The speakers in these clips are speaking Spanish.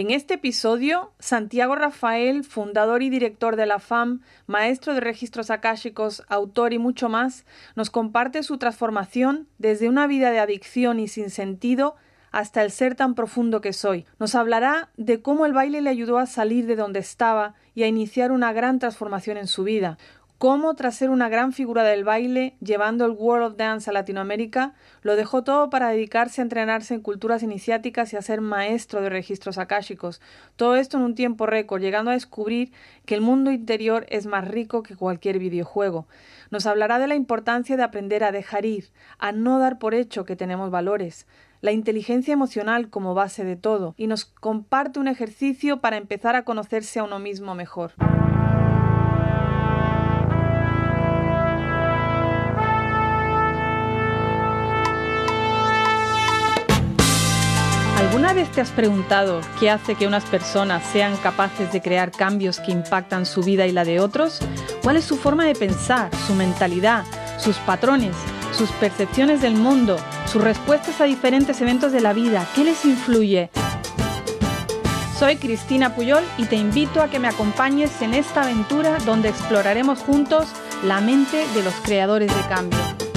En este episodio, Santiago Rafael, fundador y director de la FAM, maestro de registros akáshicos, autor y mucho más, nos comparte su transformación desde una vida de adicción y sin sentido hasta el ser tan profundo que soy. Nos hablará de cómo el baile le ayudó a salir de donde estaba y a iniciar una gran transformación en su vida, cómo tras ser una gran figura del baile, llevando el World of Dance a Latinoamérica, lo dejó todo para dedicarse a entrenarse en culturas iniciáticas y a ser maestro de registros akáshicos. Todo esto en un tiempo récord, llegando a descubrir que el mundo interior es más rico que cualquier videojuego. Nos hablará de la importancia de aprender a dejar ir, a no dar por hecho que tenemos valores, la inteligencia emocional como base de todo, y nos comparte un ejercicio para empezar a conocerse a uno mismo mejor. Te has preguntado qué hace que unas personas sean capaces de crear cambios que impactan su vida y la de otros? ¿Cuál es su forma de pensar, su mentalidad, sus patrones, sus percepciones del mundo, sus respuestas a diferentes eventos de la vida? ¿Qué les influye? Soy Cristina Puyol y te invito a que me acompañes en esta aventura donde exploraremos juntos la mente de los creadores de cambio.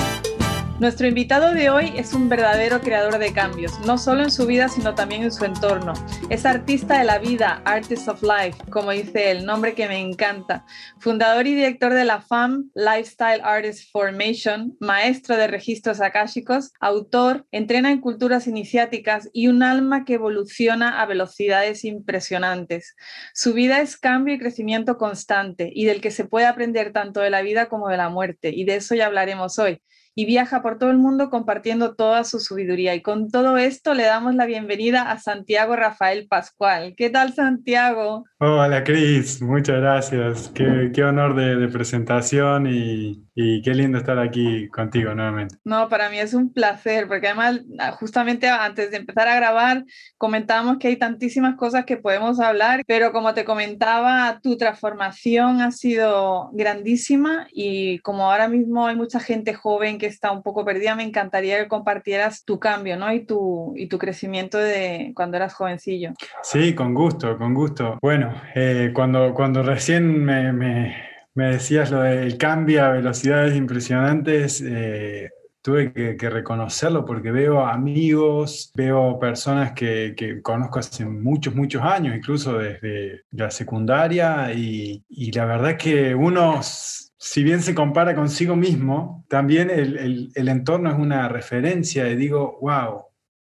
Nuestro invitado de hoy es un verdadero creador de cambios, no solo en su vida, sino también en su entorno. Es artista de la vida, Artist of Life, como dice el nombre que me encanta. Fundador y director de la FAM, Lifestyle Artist Formation, maestro de registros akáshicos, autor, entrena en culturas iniciáticas y un alma que evoluciona a velocidades impresionantes. Su vida es cambio y crecimiento constante y del que se puede aprender tanto de la vida como de la muerte, y de eso ya hablaremos hoy y viaja por todo el mundo compartiendo toda su sabiduría. Y con todo esto le damos la bienvenida a Santiago Rafael Pascual. ¿Qué tal, Santiago? Hola, Cris. Muchas gracias. Qué, honor de, presentación y, y, qué lindo estar aquí contigo nuevamente. No, para mí es un placer, porque además, ah, justamente antes de empezar a grabar, comentábamos que hay tantísimas cosas que podemos hablar, pero como te comentaba, tu transformación ha sido grandísima y como ahora mismo hay mucha gente joven que está un poco perdida, me encantaría que compartieras tu cambio, ¿no? Y tu, y tu crecimiento de cuando eras jovencillo. Sí, con gusto, con gusto. Bueno, eh, cuando, cuando recién me, me, decías lo del cambio a velocidades impresionantes, eh, tuve que, reconocerlo porque veo amigos, veo personas que, que, conozco hace muchos, muchos años, incluso desde la secundaria, y, y la verdad que unos si bien se compara consigo mismo, también el, entorno es una referencia y digo, wow,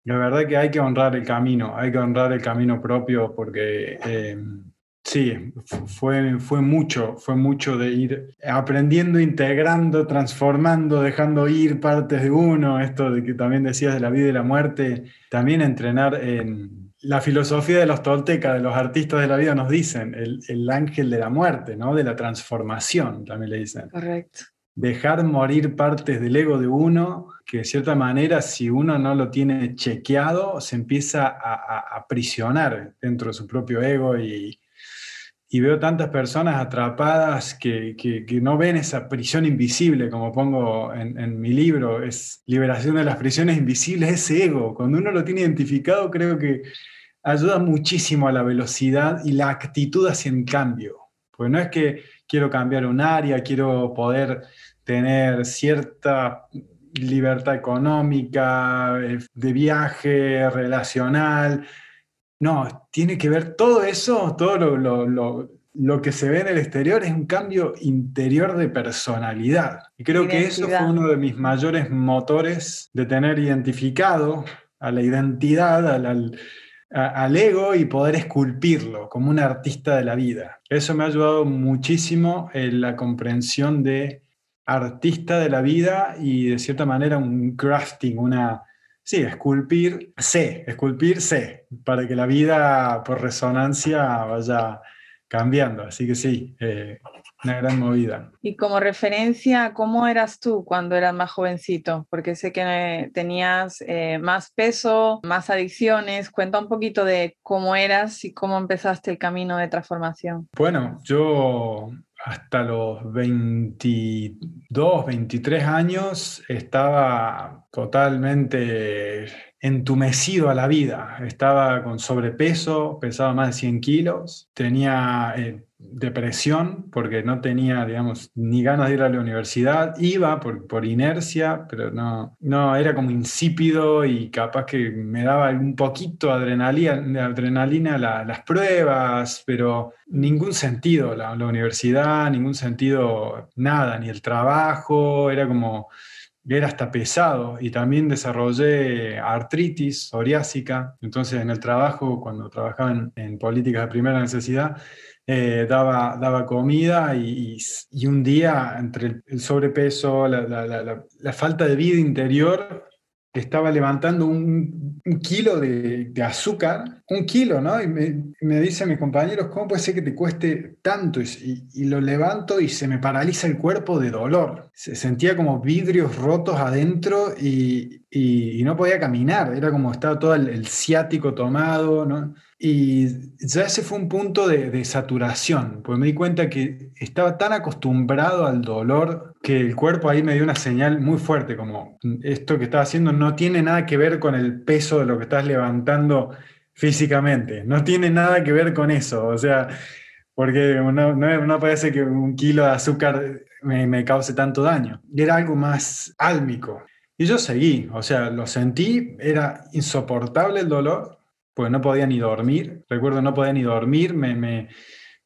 la verdad que hay que honrar el camino, hay que honrar el camino propio porque em, sí, fue, fue mucho, fue mucho de ir aprendiendo, integrando, transformando, dejando ir partes de uno, esto de que también decías de la vida y la muerte, también entrenar en la filosofía de los toltecas, de los artistas de la vida, nos dicen el, ángel de la muerte, ¿no? de la transformación, también le dicen. Correcto. Dejar morir partes del ego de uno, que de cierta manera, si uno no lo tiene chequeado, se empieza a, aprisionar dentro de su propio ego y, veo tantas personas atrapadas que, no ven esa prisión invisible, como pongo en, en, mi libro, es liberación de las prisiones invisibles, ese ego. Cuando uno lo tiene identificado, creo que ayuda muchísimo a la velocidad y la actitud hacia el cambio. Porque no es que quiero cambiar un área, quiero poder tener cierta libertad económica, eh, de viaje, relacional. No, tiene que ver todo eso, todo lo, que se ve en el exterior es un cambio interior de personalidad. Y creo que eso fue uno de mis mayores motores de tener identificado a la identidad, al al ego y poder esculpirlo como un artista de la vida. Eso me ha ayudado muchísimo en la comprensión de artista de la vida y de cierta manera un crafting, una... Sí, esculpir, sé, esculpir, sé, para que la vida por resonancia vaya cambiando. Así que sí, eh, una gran movida. Y como referencia, ¿cómo eras tú cuando eras más jovencito? Porque sé que tenías eh, más peso, más adicciones. Cuenta un poquito de cómo eras y cómo empezaste el camino de transformación. Bueno, yo hasta los 22, 23 años estaba totalmente entumecido a la vida. Estaba con sobrepeso, pesaba más de 100 kilos, tenía eh, depresión porque no tenía, digamos, ni ganas de ir a la universidad. Iba por, por inercia, pero no, no, era como insípido y capaz que me daba un poquito de adrenalina, adrenalina las pruebas, pero ningún sentido la, la universidad, ningún sentido nada, ni el trabajo, era como era hasta pesado y también desarrollé artritis psoriásica. Entonces en el trabajo, cuando trabajaba en, políticas de primera necesidad, eh, daba, daba comida y, un día entre el, sobrepeso, la, falta de vida interior, estaba levantando un, kilo de, azúcar, un kilo, ¿no? Y me, me dicen mis compañeros, ¿cómo puede ser que te cueste tanto? Y, lo levanto y se me paraliza el cuerpo de dolor. Se sentía como vidrios rotos adentro y, no podía caminar, era como estaba todo el, ciático tomado. Y ya ese fue un punto de, saturación, porque me di cuenta que estaba tan acostumbrado al dolor que el cuerpo ahí me dio una señal muy fuerte, como esto que estás haciendo no tiene nada que ver con el peso de lo que estás levantando físicamente, no tiene nada que ver con eso, o sea, porque no, no, parece que un kilo de azúcar me, me cause tanto daño, era algo más álmico. Y yo seguí, o sea, lo sentí, era insoportable el dolor, porque no podía ni dormir. Recuerdo, no podía ni dormir, me,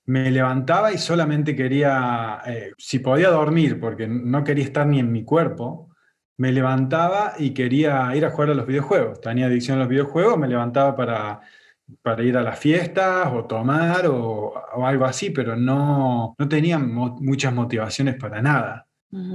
me, levantaba y solamente quería, eh, si podía dormir, porque no quería estar ni en mi cuerpo, me levantaba y quería ir a jugar a los videojuegos. Tenía adicción a los videojuegos, me levantaba para, para ir a las fiestas o tomar o, algo así, pero no, no tenía muchas motivaciones para nada.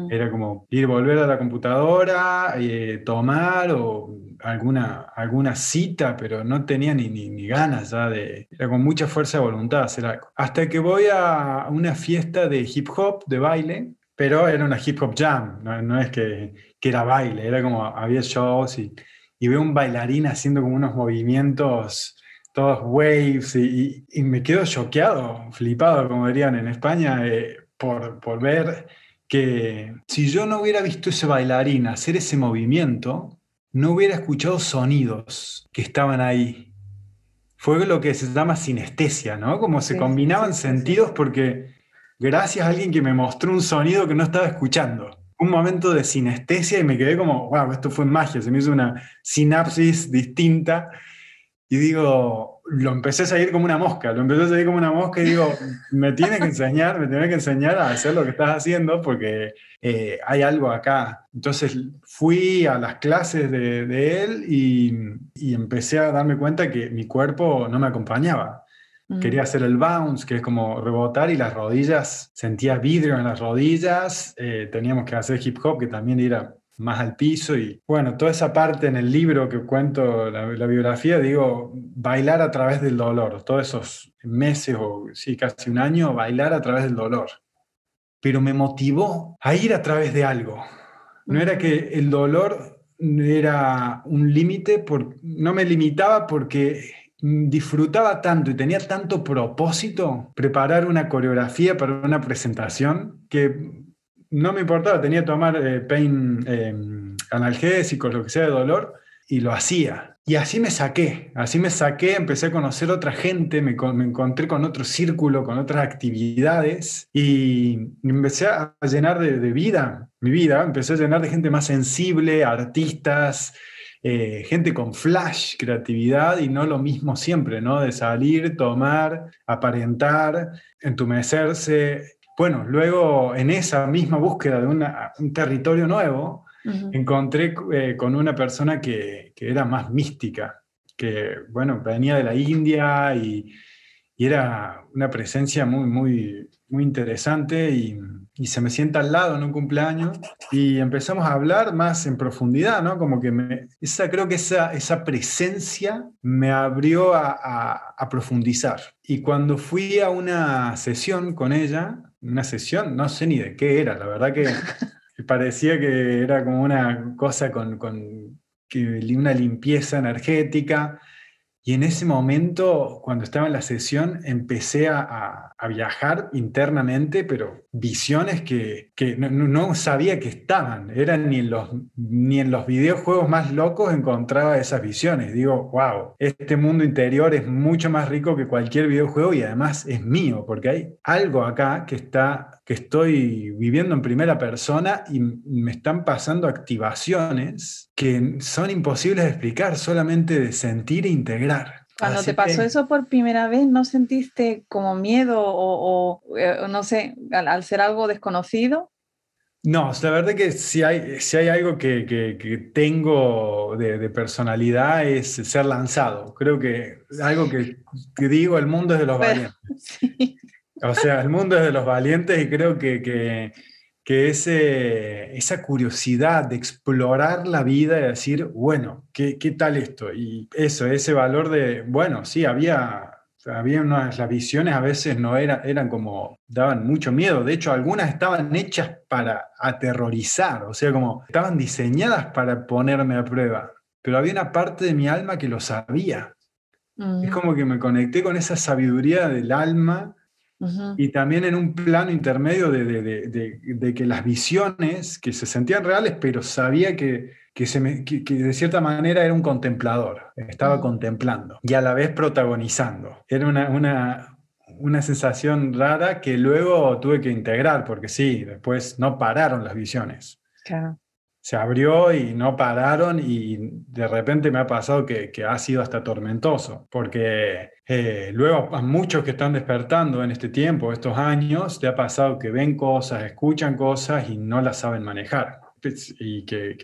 Era como ir, volver a la computadora, eh, tomar o alguna, alguna cita, pero no tenía ni, ni, ganas ya de... Era con mucha fuerza de voluntad hacer algo. Hasta que voy a una fiesta de hip hop, de baile, pero era una hip hop jam, no, es que, que, era baile, era como había shows y, y veo un bailarín haciendo como unos movimientos todos waves y, y, me quedo choqueado, flipado, como dirían en España, eh, por, por ver que si yo no hubiera visto ese bailarín hacer ese movimiento, no hubiera escuchado sonidos que estaban ahí. Fue lo que se llama sinestesia, ¿no? Como se combinaban sentidos porque gracias a alguien que me mostró un sonido que no estaba escuchando. Un momento de sinestesia y me quedé como, wow, esto fue magia, se me hizo una sinapsis distinta. Y digo, lo empecé a seguir como una mosca, lo empecé a seguir como una mosca y digo, me tiene que enseñar, me tiene que enseñar a hacer lo que estás haciendo porque eh, hay algo acá. Entonces fui a las clases de, él y, y, empecé a darme cuenta que mi cuerpo no me acompañaba. Mm. Quería hacer el bounce, que es como rebotar y las rodillas, sentía vidrio en las rodillas, eh, teníamos que hacer hip hop, que también era más al piso y bueno, toda esa parte en el libro que cuento, la, biografía, digo, bailar a través del dolor, todos esos meses o sí, casi un año, bailar a través del dolor. Pero me motivó a ir a través de algo. No era que el dolor era un límite, no me limitaba porque disfrutaba tanto y tenía tanto propósito preparar una coreografía para una presentación que no me importaba, tenía que tomar eh, pain eh, analgésicos, lo que sea de dolor, y lo hacía. Y así me saqué, así me saqué, empecé a conocer otra gente, me, encontré con otro círculo, con otras actividades y empecé a llenar de, vida mi vida, empecé a llenar de gente más sensible, artistas, eh, gente con flash, creatividad y no lo mismo siempre, ¿no? De salir, tomar, aparentar, entumecerse, bueno, luego en esa misma búsqueda de un territorio nuevo, encontré eh, con una persona que, era más mística, que, bueno, venía de la India y, era una presencia muy, muy, muy interesante y, se me sienta al lado en un cumpleaños y empezamos a hablar más en profundidad, ¿no? Como que me, esa, creo que esa, esa presencia me abrió a, a profundizar. Y cuando fui a una sesión con ella, una sesión, no sé ni de qué era, la verdad que parecía que era como una cosa con, con una limpieza energética. Y en ese momento, cuando estaba en la sesión, empecé a, viajar internamente, pero visiones que, no, sabía que estaban. Eran ni en, los, ni en los videojuegos más locos encontraba esas visiones. Digo, wow, este mundo interior es mucho más rico que cualquier videojuego y además es mío, porque hay algo acá que está que estoy viviendo en primera persona y me están pasando activaciones que son imposibles de explicar, solamente de sentir e integrar. Cuando te pasó eso por primera vez, ¿no sentiste como miedo o, eh, no sé, al, ser algo desconocido? No, la verdad que si hay, si hay algo que, que, tengo de, personalidad es ser lanzado. Creo que algo que, digo, el mundo es de los valientes. Sí. O sea, el mundo es de los valientes y creo que, que, ese, esa curiosidad de explorar la vida y decir, bueno, ¿qué, ¿qué, tal esto? Y eso, ese valor de, bueno, sí, había, había unas, las visiones a veces no era, eran como, daban mucho miedo. De hecho, algunas estaban hechas para aterrorizar, o sea, como estaban diseñadas para ponerme a prueba. Pero había una parte de mi alma que lo sabía. Es mm. como que me conecté con esa sabiduría del alma y también en un plano intermedio de, que las visiones, que se sentían reales, pero sabía que, se de cierta manera era un contemplador, estaba contemplando y a la vez protagonizando. Era una, una sensación rara que luego tuve que integrar, porque sí, después no pararon las visiones. Claro se abrió y no pararon y de repente me ha pasado que, ha sido hasta tormentoso, porque eh, luego a muchos que están despertando en este tiempo, estos años, te ha pasado que ven cosas, escuchan cosas y no las saben manejar pues, y que,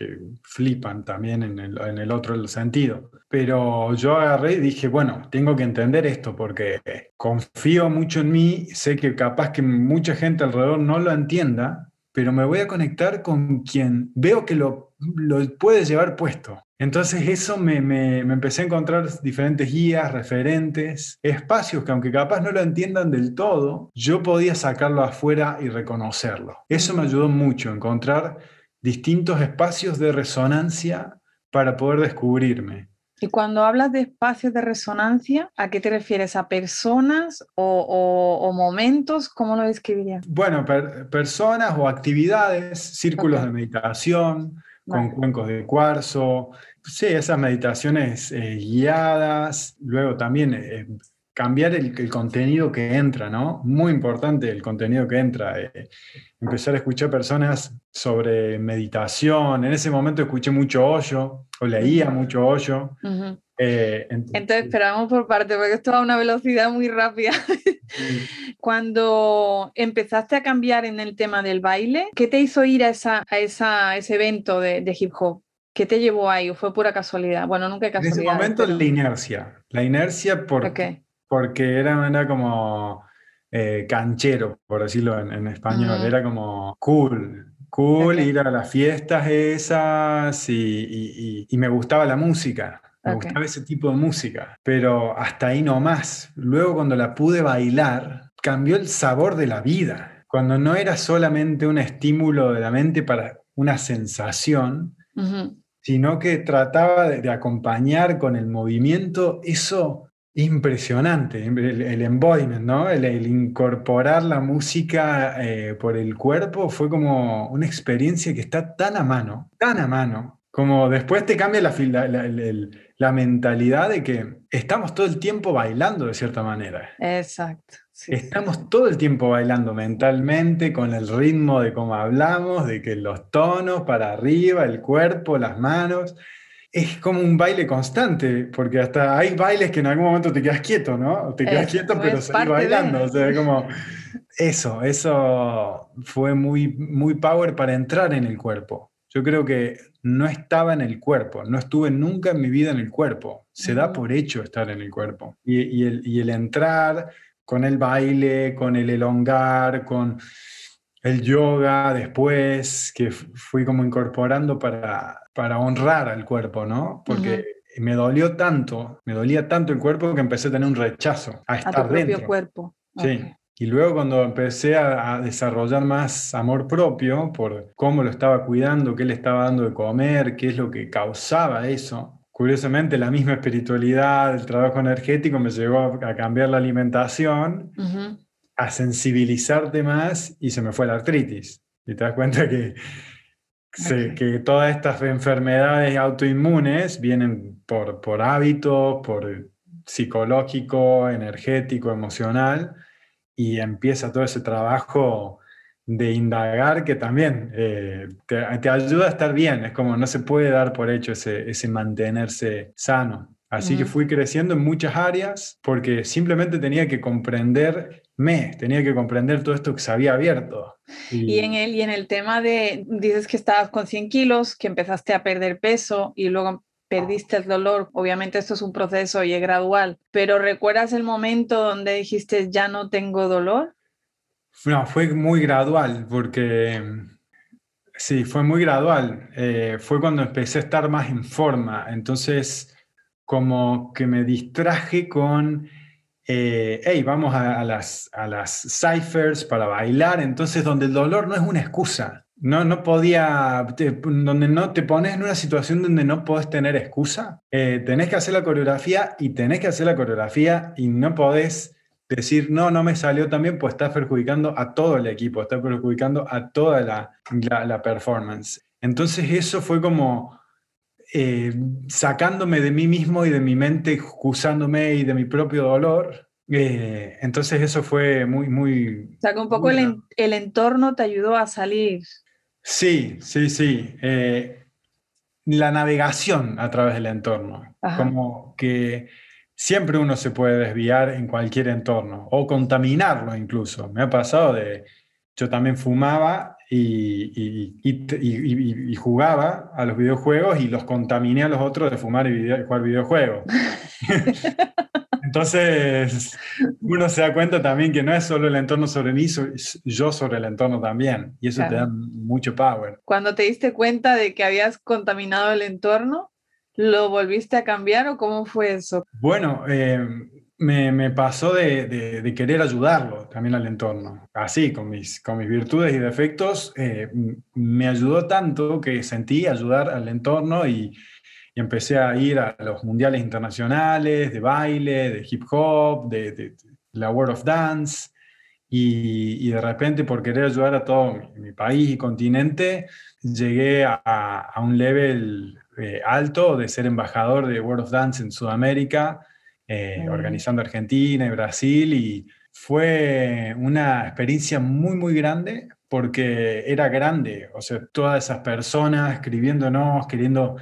flipan también en el, en el, otro sentido. Pero yo agarré y dije, bueno, tengo que entender esto porque confío mucho en mí, sé que capaz que mucha gente alrededor no lo entienda, pero me voy a conectar con quien veo que lo, lo puede llevar puesto. Entonces eso me, me, empecé a encontrar diferentes guías, referentes, espacios que aunque capaz no lo entiendan del todo, yo podía sacarlo afuera y reconocerlo. Eso me ayudó mucho, encontrar distintos espacios de resonancia para poder descubrirme. Y cuando hablas de espacios de resonancia, ¿a qué te refieres? ¿A personas o, momentos? ¿Cómo lo describirías? Bueno, personas o actividades, círculos de meditación, con cuencos de cuarzo. Sí, esas meditaciones eh, guiadas. Luego también eh, cambiar el, contenido que entra, ¿no? Muy importante el contenido que entra. Eh, empezar a escuchar personas sobre meditación. En ese momento escuché mucho hoyo, o leía mucho hoyo. Eh, entonces, esperamos por parte, porque esto va a una velocidad muy rápida. Cuando empezaste a cambiar en el tema del baile, ¿qué te hizo ir a, esa, a, esa, ese evento de, hip hop? ¿Qué te llevó ahí o fue pura casualidad? Bueno, nunca casualidad. En ese momento la inercia. La inercia por, porque era, era como eh, canchero, por decirlo en, español. Era como cool, cool ir a las fiestas esas y, me gustaba la música. Me gustaba ese tipo de música, pero hasta ahí no más. Luego cuando la pude bailar, cambió el sabor de la vida. Cuando no era solamente un estímulo de la mente para una sensación, sino que trataba de, acompañar con el movimiento, eso Impresionante, el, embodiment, ¿no? El, incorporar la música eh, por el cuerpo fue como una experiencia que está tan a mano, tan a mano, como después te cambia la, la, mentalidad de que estamos todo el tiempo bailando de cierta manera. Exacto. estamos todo el tiempo bailando mentalmente, con el ritmo de cómo hablamos, de que los tonos para arriba, el cuerpo, las manos es como un baile constante, porque hasta hay bailes que en algún momento te quedas quieto, ¿no? Te quedas quieto, pero seguís bailando. O sea, como eso, eso fue muy, muy power para entrar en el cuerpo. Yo creo que no estaba en el cuerpo, no estuve nunca en mi vida en el cuerpo. Se da por hecho estar en el cuerpo. Y, el, y el entrar con el baile, con el elongar, con el yoga después, que fui como incorporando para para honrar al cuerpo, ¿no? Porque me dolió tanto, me dolía tanto el cuerpo que empecé a tener un rechazo a estar a tu propio cuerpo. Sí. Y luego cuando empecé a, desarrollar más amor propio por cómo lo estaba cuidando, qué le estaba dando de comer, qué es lo que causaba eso, curiosamente la misma espiritualidad, el trabajo energético me llevó a cambiar la alimentación, a sensibilizarte más y se me fue la artritis. Y te das cuenta que, que todas estas enfermedades autoinmunes vienen por, por hábitos, por psicológico, energético, emocional, y empieza todo ese trabajo de indagar que también eh, te, ayuda a estar bien, es como no se puede dar por hecho ese, ese mantenerse sano. Así que fui creciendo en muchas áreas porque simplemente tenía que comprenderme, tenía que comprender todo esto que se había abierto. Y, en el, y en el tema de, dices que estabas con 100 kilos, que empezaste a perder peso y luego perdiste el dolor. Obviamente esto es un proceso y es gradual, pero ¿recuerdas el momento donde dijiste ya no tengo dolor? No, fue muy gradual, porque sí, fue muy gradual. Eh, fue cuando empecé a estar más en forma. Entonces, como que me distraje con, eh, hey, vamos a, las, a las ciphers para bailar. Entonces, donde el dolor no es una excusa. No, no podía, donde no te pones en una situación donde no puedes tener excusa. Eh, tenés que hacer la coreografía y tenés que hacer la coreografía y no podés decir, no, no me salió también, pues está perjudicando a todo el equipo, está perjudicando a toda la, performance. Entonces eso fue como eh, sacándome de mí mismo y de mi mente, excusándome y de mi propio dolor. Eh, entonces eso fue muy, muy... O sea, que un poco el, el, entorno te ayudó a salir. Sí, sí, sí. Eh, la navegación a través del entorno. Como que siempre uno se puede desviar en cualquier entorno o contaminarlo incluso. Me ha pasado de, yo también fumaba y, y, jugaba a los videojuegos y los contaminé a los otros de fumar y, jugar videojuegos. Entonces, uno se da cuenta también que no es solo el entorno sobre mí, yo sobre el entorno también. Y eso te da mucho power. Cuando te diste cuenta de que habías contaminado el entorno, ¿Lo volviste a cambiar o cómo fue eso? Bueno, eh, me, pasó de, querer ayudarlo también al entorno. Así, con mis, virtudes y defectos, eh, me ayudó tanto que sentí ayudar al entorno y, empecé a ir a los mundiales internacionales de baile, de hip hop, de, la World of Dance. Y, de repente, por querer ayudar a todo mi, país y continente, llegué a, a un level eh, alto de ser embajador de World of Dance en Sudamérica, eh, organizando Argentina y Brasil, y fue una experiencia muy, muy grande porque era grande, o sea, todas esas personas escribiéndonos, queriendo,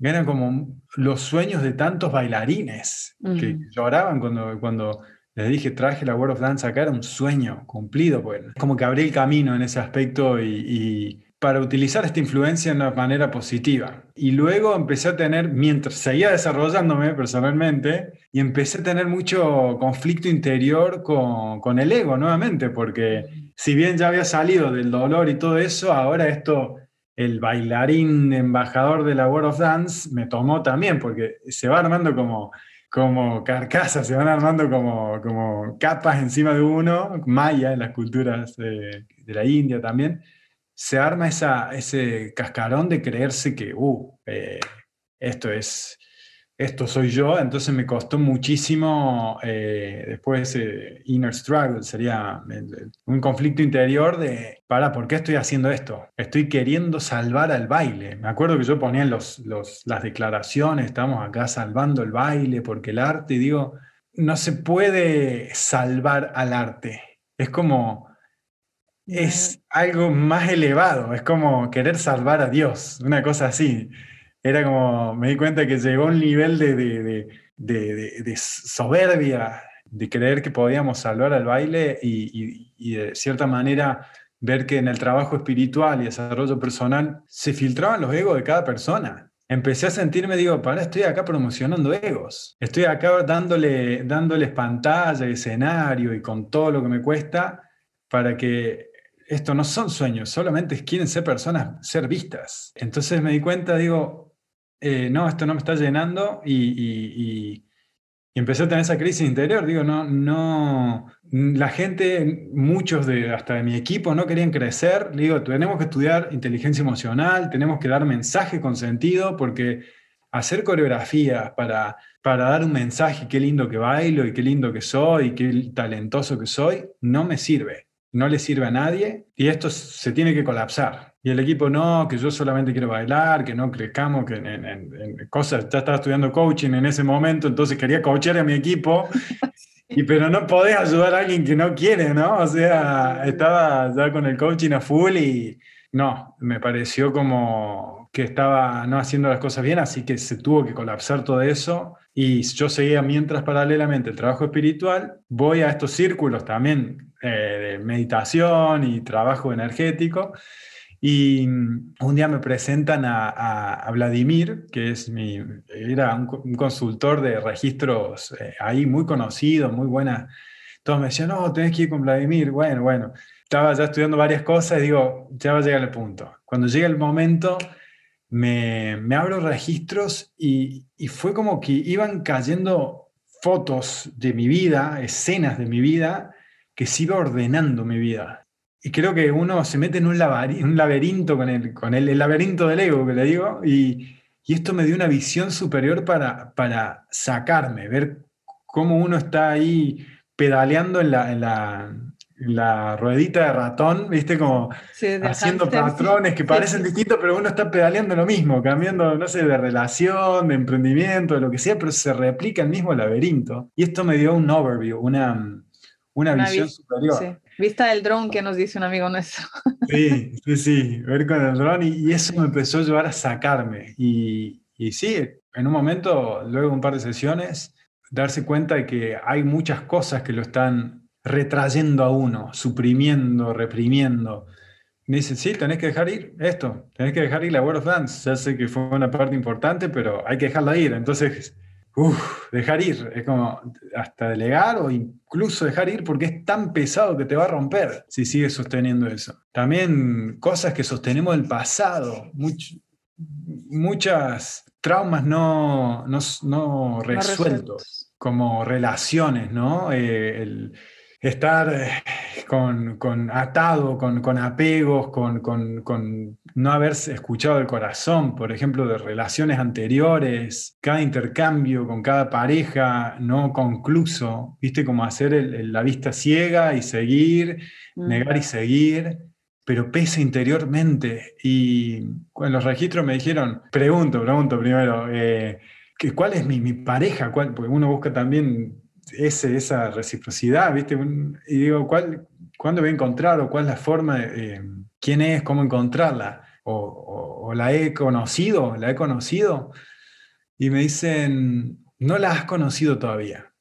eran como los sueños de tantos bailarines que lloraban cuando, cuando les dije, traje la World of Dance acá, era un sueño cumplido, pues como que abrí el camino en ese aspecto y para utilizar esta influencia de una manera positiva. Y luego empecé a tener, mientras seguía desarrollándome personalmente, y empecé a tener mucho conflicto interior con, con el ego nuevamente, porque si bien ya había salido del dolor y todo eso, ahora esto, el bailarín embajador de la World of Dance, me tomó también, porque se va armando como como carcasas, se van armando como, como capas encima de uno, maya en las culturas de, de la India también, se arma ese cascarón de creerse que, uh, eh, esto es, esto soy yo, entonces me costó muchísimo eh, después ese inner struggle, sería un conflicto interior de, para, ¿por qué estoy haciendo esto? Estoy queriendo salvar al baile. Me acuerdo que yo ponía en los, los, las declaraciones, estamos acá salvando el baile, porque el arte, digo, no se puede salvar al arte. Es como es algo más elevado, es como querer salvar a Dios, una cosa así. Era como, me di cuenta que llegó un nivel de, de, de, de soberbia, de creer que podíamos salvar al baile y, y, de cierta manera ver que en el trabajo espiritual y desarrollo personal se filtraban los egos de cada persona. Empecé a sentirme, digo, para, estoy acá promocionando egos. Estoy acá dándole, dándoles pantalla, escenario y con todo lo que me cuesta para que esto no son sueños, solamente quieren ser personas, ser vistas. Entonces me di cuenta, digo, eh, no, esto no me está llenando y, empecé a tener esa crisis interior. Digo, no, no, la gente, muchos de, hasta de mi equipo no querían crecer. Digo, tenemos que estudiar inteligencia emocional, tenemos que dar mensaje con sentido porque hacer coreografías, para, para dar un mensaje, qué lindo que bailo y qué lindo que soy y qué talentoso que soy, no me sirve. No le sirve a nadie y esto se tiene que colapsar. Y el equipo no, que yo solamente quiero bailar, que no crezcamos, que en, cosas, ya estaba estudiando coaching en ese momento, entonces quería coachar a mi equipo Y pero no podés ayudar a alguien que no quiere, ¿no? O sea, estaba ya con el coaching a full y no, me pareció como que estaba no haciendo las cosas bien, así que se tuvo que colapsar todo eso. Y yo seguía mientras paralelamente el trabajo espiritual, voy a estos círculos también eh, de meditación y trabajo energético. Y mm, un día me presentan a, Vladimir, que es mi, era un, consultor de registros eh, ahí muy conocido, muy buena. Todos me decían, no, tenés que ir con Vladimir. Bueno, bueno, estaba ya estudiando varias cosas y digo, ya va a llegar el punto. Cuando llega el momento, me, abro registros y, fue como que iban cayendo fotos de mi vida, escenas de mi vida, que se iba ordenando mi vida. Y creo que uno se mete en un, laberinto con, el, con el, laberinto del ego, que le digo, y, esto me dio una visión superior para, para sacarme, ver cómo uno está ahí pedaleando en la, ruedita de ratón, ¿viste? Como haciendo patrones que parecen distintos, pero uno está pedaleando lo mismo, cambiando, no sé, de relación, de emprendimiento, de lo que sea, pero se replica el mismo laberinto. Y esto me dio un overview, una, una, visión superior. Vista del dron que nos dice un amigo nuestro. Sí, sí, sí, ver con el dron y, eso me empezó a llevar a sacarme. Y, y sí, en un momento, luego de un par de sesiones, darse cuenta de que hay muchas cosas que lo están retrayendo a uno, suprimiendo, reprimiendo. Me dice, sí, tenés que dejar ir esto, tenés que dejar ir la World of Dance. Ya sé que fue una parte importante, pero hay que dejarla ir. Entonces Uf, dejar ir, es como hasta delegar o incluso dejar ir porque es tan pesado que te va a romper si sigues sosteniendo eso. También cosas que sostenemos del pasado, muchas traumas no, no, resueltos, como relaciones, ¿no? Eh, el, estar eh, con, atado, con, apegos, con, no haber escuchado el corazón, por ejemplo, de relaciones anteriores, cada intercambio con cada pareja no concluso, viste, como hacer la vista ciega y seguir, mm. negar y seguir, pero pesa interiormente. Y en los registros me dijeron, pregunto, pregunto primero, eh, ¿cuál es mi, mi pareja? ¿Cuál? Porque uno busca también ese, esa reciprocidad, ¿viste? Y digo, ¿cuál, ¿cuándo voy a encontrar o cuál es la forma, eh, quién es, cómo encontrarla? O, la he conocido, la he conocido. Y me dicen, no la has conocido todavía.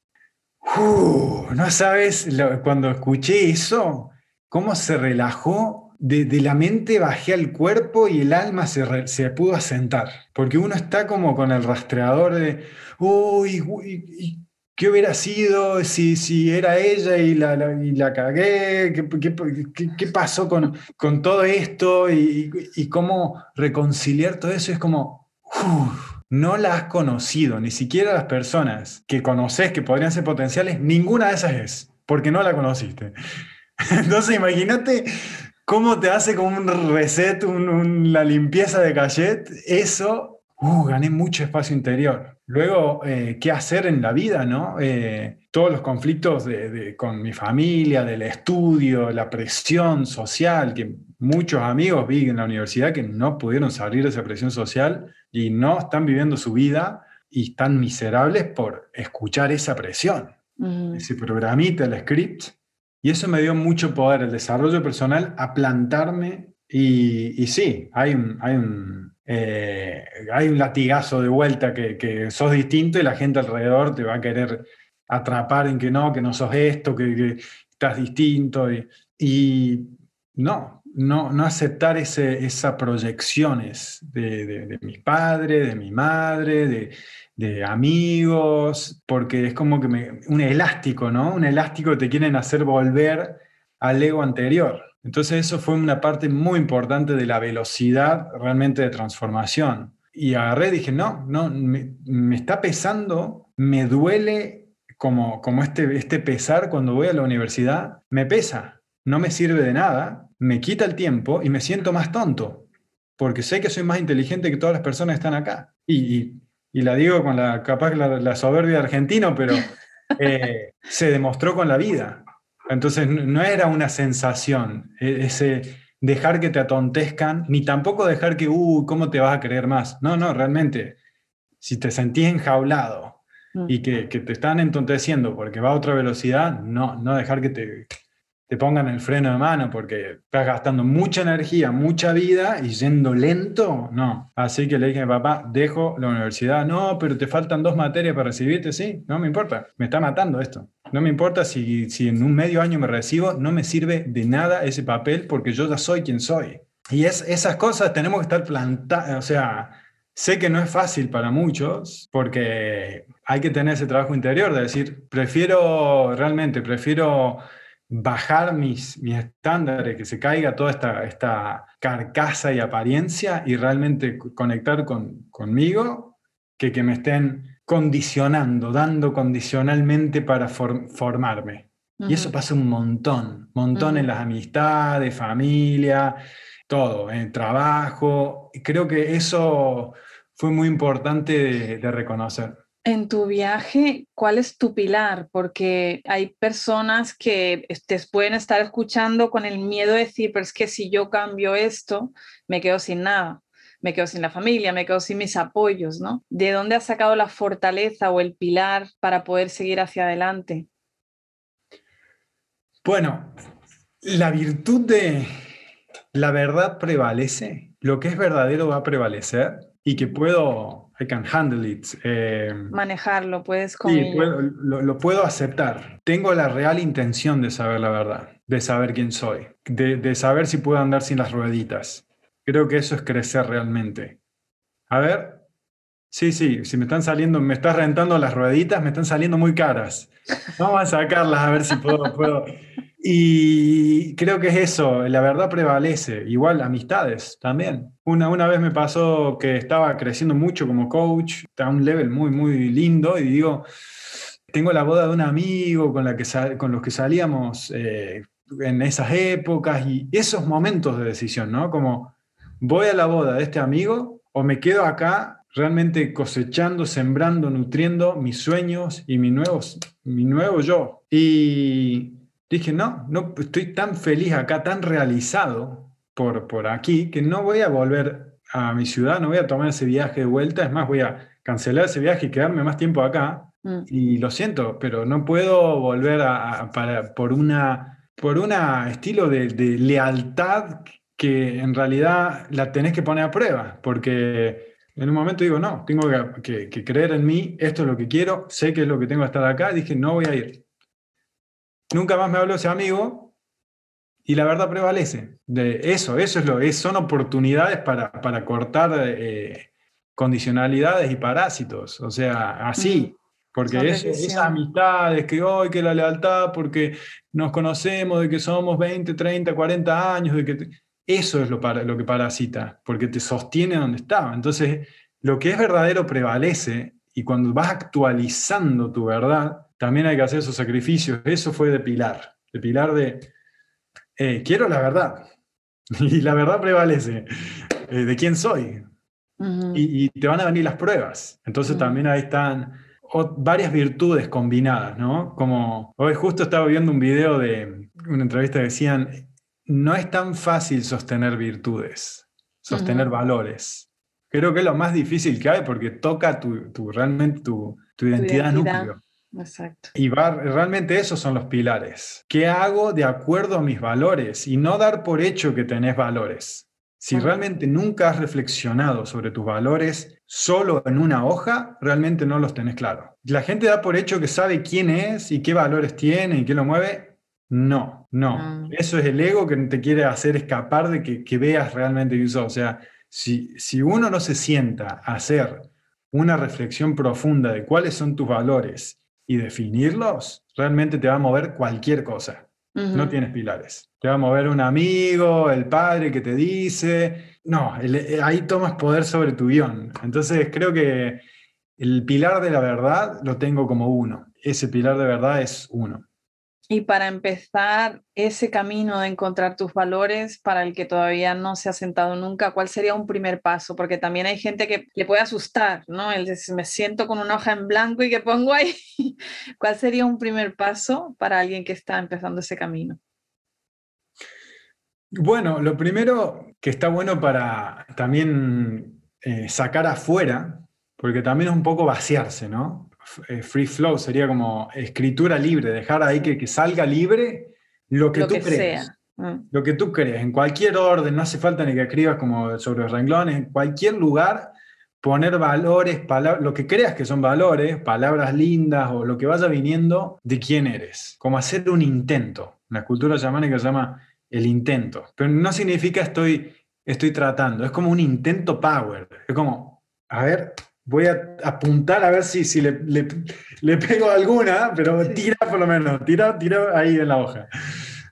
no sabes, cuando escuché eso, cómo se relajó. De, la mente bajé al cuerpo y el alma se, se, pudo asentar. Porque uno está como con el rastreador de, uy, uy ¿Qué hubiera sido si, si era ella y la, la cagué? ¿Qué, pasó con, con, todo esto? Y, y, cómo reconciliar todo eso? Es como, no la has conocido, ni siquiera las personas que conoces que podrían ser potenciales, ninguna de esas es, porque no la conociste. Entonces imagínate cómo te hace como un reset, la limpieza de cachet, eso, uh, gané mucho espacio interior. Luego, eh, ¿qué hacer en la vida? ¿no? Eh, todos los conflictos con mi familia, del estudio, la presión social, que muchos amigos vi en la universidad que no pudieron salir de esa presión social y no están viviendo su vida y están miserables por escuchar esa presión, ese programita, el script. Y eso me dio mucho poder, el desarrollo personal, a plantarme. Y, y sí, hay un, hay un eh, hay un latigazo de vuelta que, sos distinto y la gente alrededor te va a querer atrapar en que no, que no sos esto, que, estás distinto. Y, no, no, no aceptar ese, esas proyecciones de, mis padres, de mi madre, de, amigos, porque es como que me, un elástico, ¿no? Un elástico que te quieren hacer volver al ego anterior. Entonces eso fue una parte muy importante de la velocidad realmente de transformación. Y agarré y dije, no, no, me, está pesando, me duele como, como este, este pesar cuando voy a la universidad, me pesa, no me sirve de nada, me quita el tiempo y me siento más tonto, porque sé que soy más inteligente que todas las personas que están acá. Y, y la digo con la capaz la, la soberbia argentino, pero eh, se demostró con la vida. Entonces no era una sensación, e, ese dejar que te atontezcan, ni tampoco dejar que, uh, ¿cómo te vas a creer más? No, no, realmente, si te sentís enjaulado mm. y que, que, te están entonteciendo porque va a otra velocidad, no, no dejar que te, te pongan el freno de mano porque estás gastando mucha energía, mucha vida y yendo lento, no. Así que le dije a mi papá, dejo la universidad, no, pero te faltan dos materias para recibirte, sí, no me importa, me está matando esto. No me importa si, si en un medio año me recibo, no me sirve de nada ese papel porque yo ya soy quien soy. Y es, esas cosas tenemos que estar plantadas, o sea, sé que no es fácil para muchos porque hay que tener ese trabajo interior de decir, prefiero realmente, prefiero bajar mis, mis estándares, que se caiga toda esta, esta carcasa y apariencia y realmente conectar con, conmigo, que que me estén condicionando, dando condicionalmente para formarme. Y eso pasa un montón, montón en las amistades, familia, todo, en trabajo. Y creo que eso fue muy importante de reconocer. En tu viaje, ¿cuál es tu pilar? Porque hay personas que te pueden estar escuchando con el miedo de decir, pero es que si yo cambio esto, me quedo sin nada, me quedo sin la familia, me quedo sin mis apoyos, ¿no? ¿De dónde has sacado la fortaleza o el pilar para poder seguir hacia adelante? Bueno, la virtud de la verdad prevalece, lo que es verdadero va a prevalecer y que puedo I can handle it. Eh, Manejarlo, puedes con Sí, lo, puedo aceptar. Tengo la real intención de saber la verdad, de saber quién soy, de, de, saber si puedo andar sin las rueditas. Creo que eso es crecer realmente. A ver, sí, sí, si me están saliendo, me estás rentando las rueditas, me están saliendo muy caras. Vamos a sacarlas a ver si puedo, y creo que es eso, la verdad prevalece. Igual amistades también. Una, una vez me pasó que estaba creciendo mucho como coach, a un level muy, muy lindo, y digo, tengo la boda de un amigo con, la que con los que salíamos eh, en esas épocas y esos momentos de decisión, ¿no? Como, voy a la boda de este amigo o me quedo acá realmente cosechando, sembrando, nutriendo mis sueños y mi, nuevos, mi nuevo yo. Y dije, no, no estoy tan feliz acá, tan realizado por, por aquí, que no voy a volver a mi ciudad, no voy a tomar ese viaje de vuelta, es más, voy a cancelar ese viaje y quedarme más tiempo acá. Mm. Y lo siento, pero no puedo volver a, para, por una por un estilo de, lealtad que en realidad la tenés que poner a prueba, porque en un momento digo, no, tengo que, que, creer en mí, esto es lo que quiero, sé que es lo que tengo que estar acá, dije, no voy a ir. Nunca más me habló ese amigo y la verdad prevalece. De eso, eso es lo es, son oportunidades para, para cortar eh, condicionalidades y parásitos. O sea, así. Porque es, esas amistades que hoy, que la lealtad, porque nos conocemos, de que somos 20, 30, 40 años, de que eso es lo, para, lo que parasita, porque te sostiene donde estaba. Entonces, lo que es verdadero prevalece y cuando vas actualizando tu verdad, también hay que hacer esos sacrificios. Eso fue de pilar, de pilar de, eh, quiero la verdad. Y la verdad prevalece eh, de quién soy. y, te van a venir las pruebas. Entonces también ahí están varias virtudes combinadas, ¿no? Como hoy justo estaba viendo un video de una entrevista que decían, no es tan fácil sostener virtudes, sostener valores. Creo que es lo más difícil que hay porque toca tu, realmente tu, identidad, núcleo. Exacto. Y realmente esos son los pilares. ¿Qué hago de acuerdo a mis valores? Y no dar por hecho que tenés valores. Si realmente nunca has reflexionado sobre tus valores solo en una hoja, realmente no los tenés claro. La gente da por hecho que sabe quién es y qué valores tiene y qué lo mueve. No, no. Ah. Eso es el ego que te quiere hacer escapar de que, veas realmente eso. O sea, si, si uno no se sienta a hacer una reflexión profunda de cuáles son tus valores y definirlos, realmente te va a mover cualquier cosa. No tienes pilares. Te va a mover un amigo, el padre que te dice. No, eh, ahí tomas poder sobre tu guion. Entonces creo que el pilar de la verdad lo tengo como uno. Ese pilar de verdad es uno. Y para empezar ese camino de encontrar tus valores, para el que todavía no se ha sentado nunca, ¿cuál sería un primer paso? Porque también hay gente que le puede asustar, ¿no? El de, me siento con una hoja en blanco y que pongo ahí. ¿Cuál sería un primer paso para alguien que está empezando ese camino? Bueno, lo primero que está bueno para también eh, sacar afuera, porque también es un poco vaciarse, ¿no? Eh, free flow sería como escritura libre, dejar ahí que, que salga libre lo que tú crees. Mm. Lo que tú crees, en cualquier orden, no hace falta ni que escribas como sobre renglones, en cualquier lugar, poner valores, lo que creas que son valores, palabras lindas o lo que vaya viniendo de quién eres, como hacer un intento. La cultura chamánica se llama el intento, pero no significa estoy, estoy tratando, es como un intento power, es como, a ver, Voy a apuntar a ver si, si le, le, pego alguna, pero tira por lo menos, tira, tira ahí en la hoja.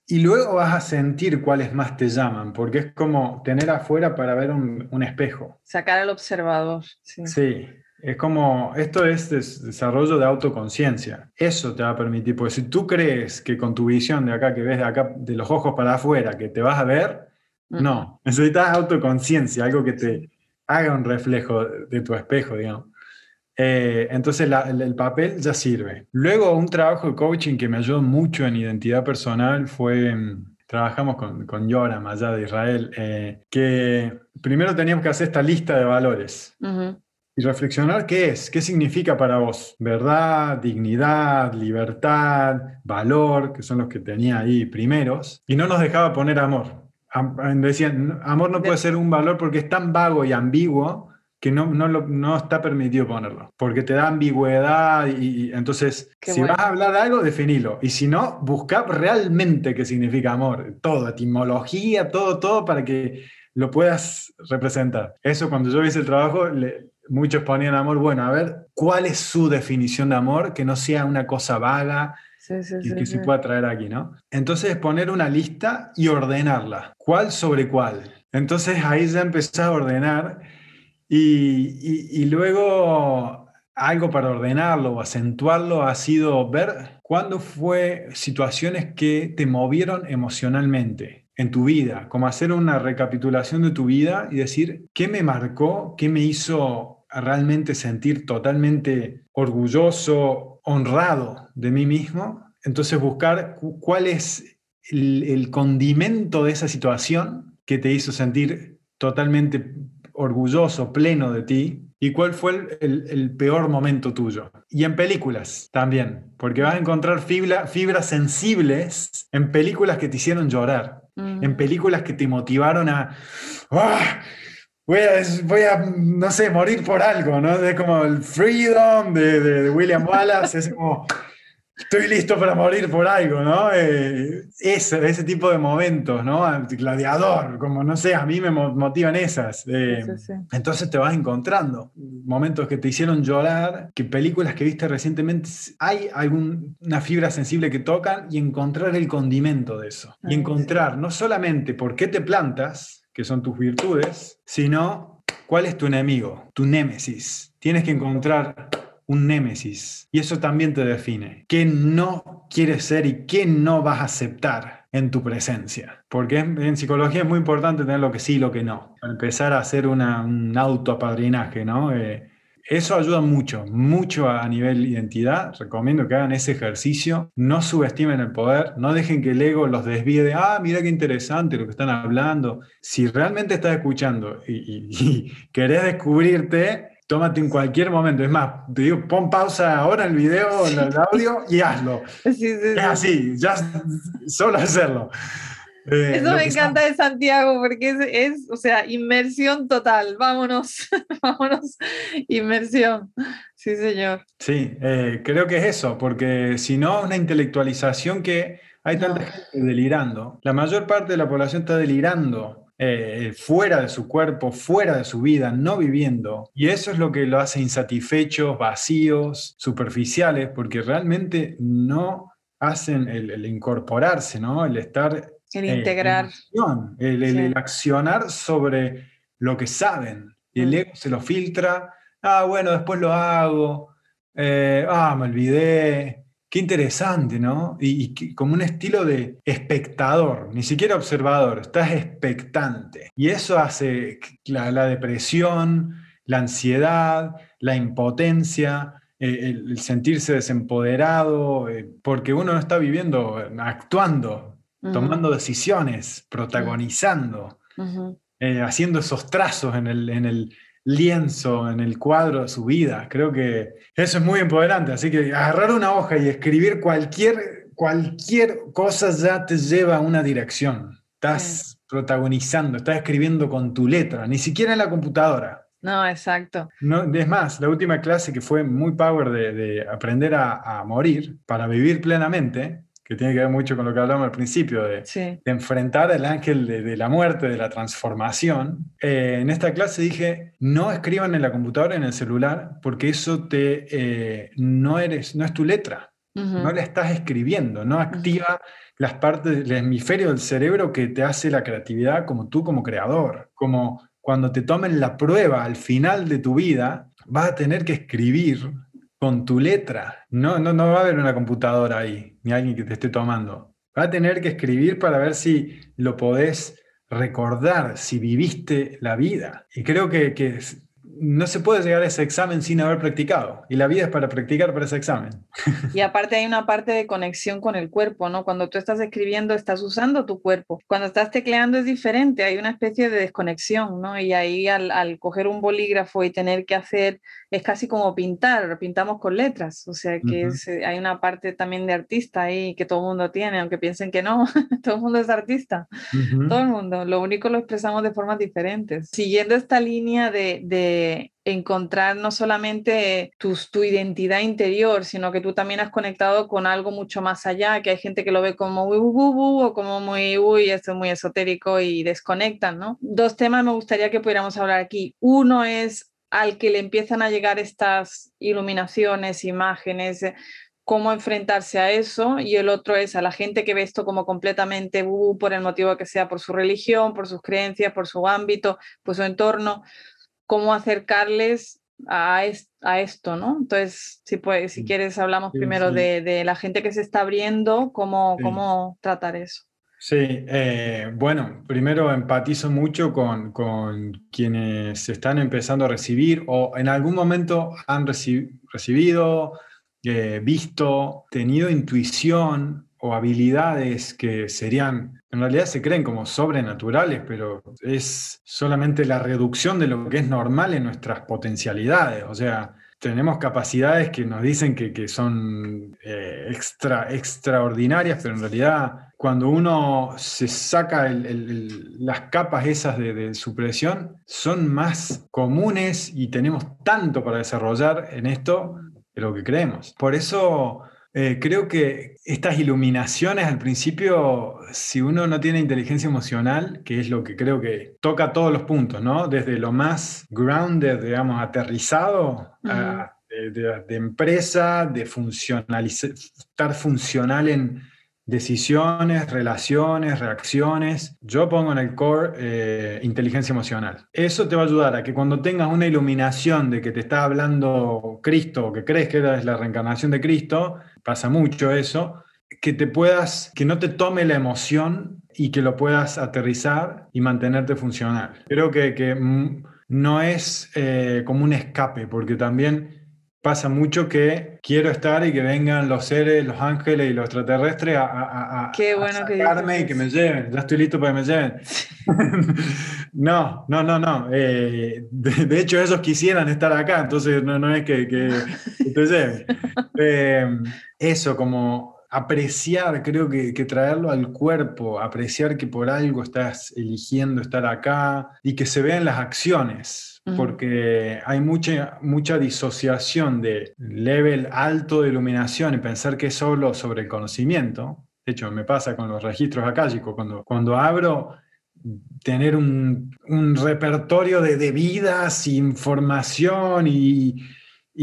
Y luego vas a sentir cuáles más te llaman, porque es como tener afuera para ver un, un espejo. Sacar al observador. Sí. sí. es como, esto es desarrollo de autoconciencia. Eso te va a permitir, porque si tú crees que con tu visión de acá, que ves de acá, de los ojos para afuera, que te vas a ver, no, necesitas autoconciencia, algo que te, haga un reflejo de tu espejo, digamos. Eh, entonces el, papel ya sirve. Luego un trabajo de coaching que me ayudó mucho en identidad personal fue, mm, trabajamos con, con Yoram allá de Israel, eh, que primero teníamos que hacer esta lista de valores. Y reflexionar qué es, qué significa para vos. Verdad, dignidad, libertad, valor, que son los que tenía ahí primeros. Y no nos dejaba poner amor decían, amor no puede ser un valor porque es tan vago y ambiguo que no, no, no está permitido ponerlo, porque te da ambigüedad y, entonces si vas a hablar de algo, definilo. Y si no, busca realmente qué significa amor, todo, etimología, todo, todo para que lo puedas representar. Eso cuando yo hice el trabajo, muchos ponían amor, bueno, a ver, ¿cuál es su definición de amor? Que no sea una cosa vaga, y que se pueda traer aquí, ¿no? Entonces poner una lista y ordenarla, cuál sobre cuál. Entonces ahí ya empecé a ordenar y, y, luego algo para ordenarlo o acentuarlo ha sido ver cuándo fue situaciones que te movieron emocionalmente en tu vida, como hacer una recapitulación de tu vida y decir qué me marcó, qué me hizo realmente sentir totalmente orgulloso, honrado de mí mismo. Entonces buscar cuál es el, condimento de esa situación que te hizo sentir totalmente orgulloso, pleno de ti, y cuál fue el, peor momento tuyo. Y en películas también, porque vas a encontrar fibras sensibles en películas que te hicieron llorar, en películas que te motivaron a... ¡ah! Voy a, no sé, morir por algo, ¿no? Es como el Freedom de, William Wallace, es como, estoy listo para morir por algo, ¿no? Eh, ese, ese tipo de momentos, ¿no? Gladiador, como, no sé, a mí me motivan esas. Eh, entonces te vas encontrando momentos que te hicieron llorar, que películas que viste recientemente, hay alguna fibra sensible que tocan y encontrar el condimento de eso. Y encontrar no solamente por qué te plantas, que son tus virtudes, sino cuál es tu enemigo, tu némesis. Tienes que encontrar un némesis y eso también te define. ¿Qué no quieres ser y qué no vas a aceptar en tu presencia? Porque en, psicología es muy importante tener lo que sí y lo que no. Empezar a hacer una, un autoapadrinaje, ¿no? Eh, eso ayuda mucho, mucho a nivel identidad. Recomiendo que hagan ese ejercicio. No subestimen el poder, no dejen que el ego los desvíe de, ah, mira qué interesante lo que están hablando. Si realmente estás escuchando y, querés descubrirte, tómate en cualquier momento. Es más, te digo, pon pausa ahora el video, el audio y hazlo. es así, ya solo hacerlo. Eh, Eso me encanta de Santiago porque es, o sea, inmersión total. Vámonos, vámonos, inmersión. Sí, señor. Sí, eh, creo que es eso, porque si no, una intelectualización que hay tanta gente delirando. La mayor parte de la población está delirando. Eh, fuera de su cuerpo, fuera de su vida, no viviendo. Y eso es lo que lo hace insatisfechos, vacíos, superficiales, porque realmente no hacen el, el incorporarse, ¿no? El estar el eh, integrar. el, accionar sobre lo que saben. Y el mm. ego se lo filtra. Ah, bueno, después lo hago. Eh, ah, me olvidé. Qué interesante, ¿no? Y, como un estilo de espectador, ni siquiera observador, estás expectante. Y eso hace la, depresión, la ansiedad, la impotencia, eh, el, sentirse desempoderado, eh, porque uno no está viviendo, actuando, tomando decisiones, protagonizando, eh, haciendo esos trazos en el, en el lienzo en el cuadro de su vida. Creo que eso es muy empoderante. Así que agarrar una hoja y escribir cualquier, cualquier cosa ya te lleva a una dirección. Estás protagonizando, estás escribiendo con tu letra, ni siquiera en la computadora. No, exacto. No, es más, la última clase que fue muy power de, aprender a, a, morir para vivir plenamente, que tiene que ver mucho con lo que hablamos al principio, de, enfrentar al ángel de, la muerte, de la transformación. Eh, en esta clase dije, no escriban en la computadora, en el celular, porque eso te, eh, no, eres, no es tu letra, no la estás escribiendo, no activa las partes del hemisferio del cerebro que te hace la creatividad como tú como creador, como cuando te tomen la prueba al final de tu vida, vas a tener que escribir con tu letra. No, no, no va a haber una computadora ahí, ni alguien que te esté tomando. Va a tener que escribir para ver si lo podés recordar, si viviste la vida. Y creo que, que no se puede llegar a ese examen sin haber practicado. Y la vida es para practicar para ese examen. Y aparte hay una parte de conexión con el cuerpo, ¿no? Cuando tú estás escribiendo, estás usando tu cuerpo. Cuando estás tecleando es diferente, hay una especie de desconexión, ¿no? Y ahí al, al coger un bolígrafo y tener que hacer, es casi como pintar, pintamos con letras. O sea que eh, hay una parte también de artista ahí que todo el mundo tiene, aunque piensen que no, todo el mundo es artista. Todo el mundo. Lo único lo expresamos de formas diferentes. Siguiendo esta línea de, de encontrar no solamente tu, tu, identidad interior, sino que tú también has conectado con algo mucho más allá, que hay gente que lo ve como muy o como muy, uy, esto es muy esotérico y desconectan, ¿no? Dos temas me gustaría que pudiéramos hablar aquí. Uno es al que le empiezan a llegar estas iluminaciones, imágenes, cómo enfrentarse a eso y el otro es a la gente que ve esto como completamente por el motivo que sea, por su religión, por sus creencias, por su ámbito, por su entorno cómo acercarles a, a esto, ¿no? Entonces, si, si quieres, hablamos primero De, la gente que se está abriendo, cómo, cómo tratar eso. Sí, eh, bueno, primero empatizo mucho con, con, quienes están empezando a recibir o en algún momento han recibido, eh, visto, tenido intuición o habilidades que serían en realidad se creen como sobrenaturales, pero es solamente la reducción de lo que es normal en nuestras potencialidades. O sea, tenemos capacidades que nos dicen que, son eh, extra, extraordinarias, pero en realidad cuando uno se saca las capas esas de, de, supresión, son más comunes y tenemos tanto para desarrollar en esto de lo que creemos. Por eso eh, creo que estas iluminaciones al principio, si uno no tiene inteligencia emocional, que es lo que creo que toca todos los puntos, ¿no? Desde lo más grounded, digamos, aterrizado, de, empresa, de estar funcional en, decisiones, relaciones, reacciones. Yo pongo en el core eh, inteligencia emocional. Eso te va a ayudar a que cuando tengas una iluminación de que te está hablando Cristo o que crees que es la reencarnación de Cristo, pasa mucho eso, que te puedas, que no te tome la emoción y que lo puedas aterrizar y mantenerte funcional. Creo que, que mm, no es eh, como un escape, porque también pasa mucho que quiero estar y que vengan los seres, los ángeles y los extraterrestres a, a, a, Qué bueno sacarme y que me lleven. Ya estoy listo para que me lleven. no, no, no, no. Eh, de, hecho, esos quisieran estar acá, entonces no, no es que, que, te lleven. Eh, eso, como apreciar, creo que, que, traerlo al cuerpo, apreciar que por algo estás eligiendo estar acá y que se vean las acciones porque hay mucha, mucha disociación de level alto de iluminación y pensar que es solo sobre el conocimiento. De hecho, me pasa con los registros acálicos, cuando, cuando abro tener un, un repertorio de, de, vidas, información y,